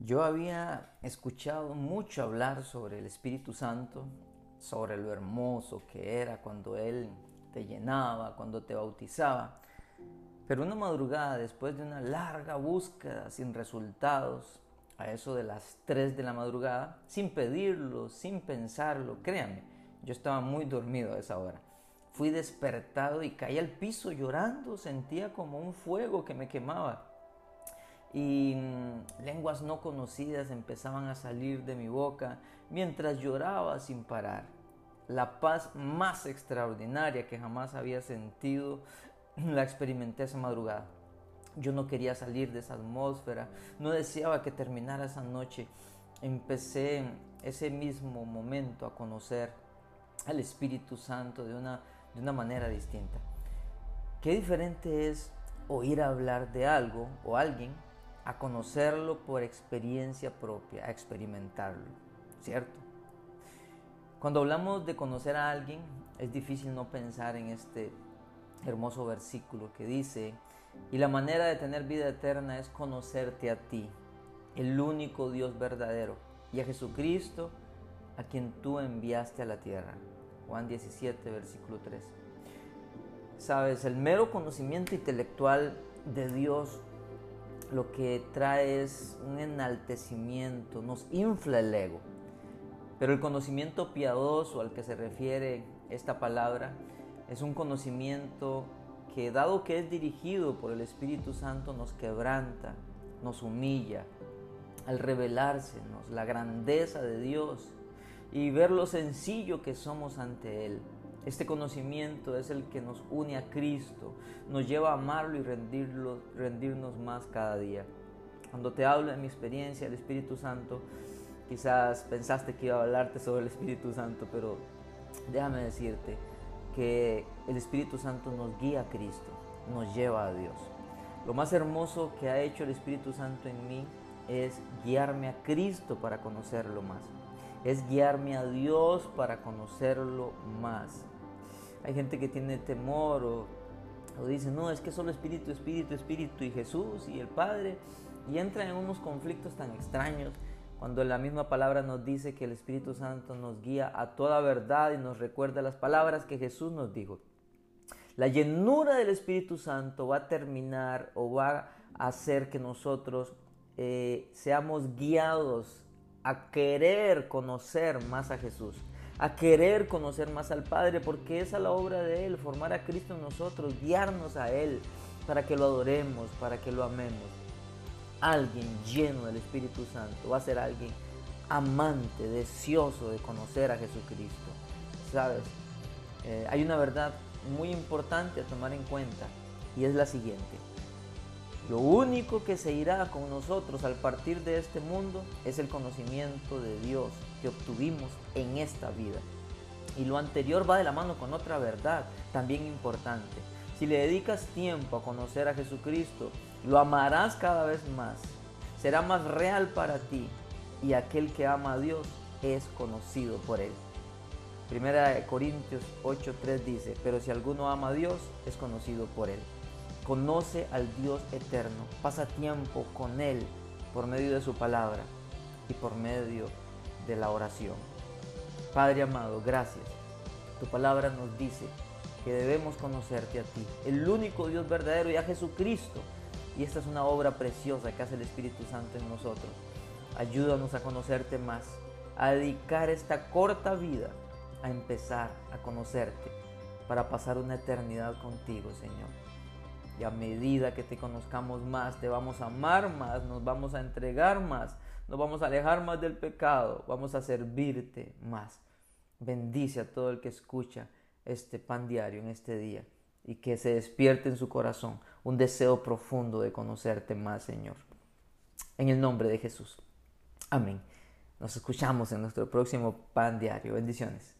Yo había escuchado mucho hablar sobre el Espíritu Santo, sobre lo hermoso que era cuando Él te llenaba, cuando te bautizaba. Pero una madrugada, después de una larga búsqueda sin resultados, a eso de las 3 de la madrugada, sin pedirlo, sin pensarlo, créanme, yo estaba muy dormido a esa hora. Fui despertado y caí al piso llorando, sentía como un fuego que me quemaba y mm, lenguas no conocidas empezaban a salir de mi boca mientras lloraba sin parar. La paz más extraordinaria que jamás había sentido la experimenté esa madrugada. Yo no quería salir de esa atmósfera, no deseaba que terminara esa noche. Empecé ese mismo momento a conocer al Espíritu Santo de una, de una manera distinta. Qué diferente es oír hablar de algo o alguien a conocerlo por experiencia propia, a experimentarlo, ¿cierto? Cuando hablamos de conocer a alguien, es difícil no pensar en este hermoso versículo que dice, y la manera de tener vida eterna es conocerte a ti, el único Dios verdadero, y a Jesucristo, a quien tú enviaste a la tierra. Juan 17, versículo 3. Sabes, el mero conocimiento intelectual de Dios lo que trae es un enaltecimiento, nos infla el ego. Pero el conocimiento piadoso al que se refiere esta palabra es un conocimiento que dado que es dirigido por el Espíritu Santo nos quebranta, nos humilla, al revelársenos la grandeza de Dios y ver lo sencillo que somos ante Él. Este conocimiento es el que nos une a Cristo, nos lleva a amarlo y rendirlo, rendirnos más cada día. Cuando te hablo de mi experiencia, el Espíritu Santo, quizás pensaste que iba a hablarte sobre el Espíritu Santo, pero déjame decirte que el Espíritu Santo nos guía a Cristo, nos lleva a Dios. Lo más hermoso que ha hecho el Espíritu Santo en mí es guiarme a Cristo para conocerlo más. Es guiarme a Dios para conocerlo más. Hay gente que tiene temor o, dice, no, es que solo Espíritu, Espíritu, Espíritu y Jesús y el Padre. Y entra en unos conflictos tan extraños cuando la misma palabra nos dice que el Espíritu Santo nos guía a toda verdad y nos recuerda las palabras que Jesús nos dijo. La llenura del Espíritu Santo va a terminar o va a hacer que nosotros eh, seamos guiados a querer conocer más a Jesús a querer conocer más al Padre, porque esa es la obra de Él, formar a Cristo en nosotros, guiarnos a Él, para que lo adoremos, para que lo amemos. Alguien lleno del Espíritu Santo va a ser alguien amante, deseoso de conocer a Jesucristo. ¿Sabes? Eh, hay una verdad muy importante a tomar en cuenta y es la siguiente. Lo único que se irá con nosotros al partir de este mundo es el conocimiento de Dios que obtuvimos en esta vida. Y lo anterior va de la mano con otra verdad también importante. Si le dedicas tiempo a conocer a Jesucristo, lo amarás cada vez más. Será más real para ti y aquel que ama a Dios es conocido por él. Primera de Corintios 8:3 dice, pero si alguno ama a Dios, es conocido por él conoce al Dios eterno, pasa tiempo con Él por medio de su palabra y por medio de la oración. Padre amado, gracias. Tu palabra nos dice que debemos conocerte a ti, el único Dios verdadero y a Jesucristo. Y esta es una obra preciosa que hace el Espíritu Santo en nosotros. Ayúdanos a conocerte más, a dedicar esta corta vida a empezar a conocerte para pasar una eternidad contigo, Señor. Y a medida que te conozcamos más, te vamos a amar más, nos vamos a entregar más, nos vamos a alejar más del pecado, vamos a servirte más. Bendice a todo el que escucha este pan diario en este día y que se despierte en su corazón un deseo profundo de conocerte más, Señor. En el nombre de Jesús. Amén. Nos escuchamos en nuestro próximo pan diario. Bendiciones.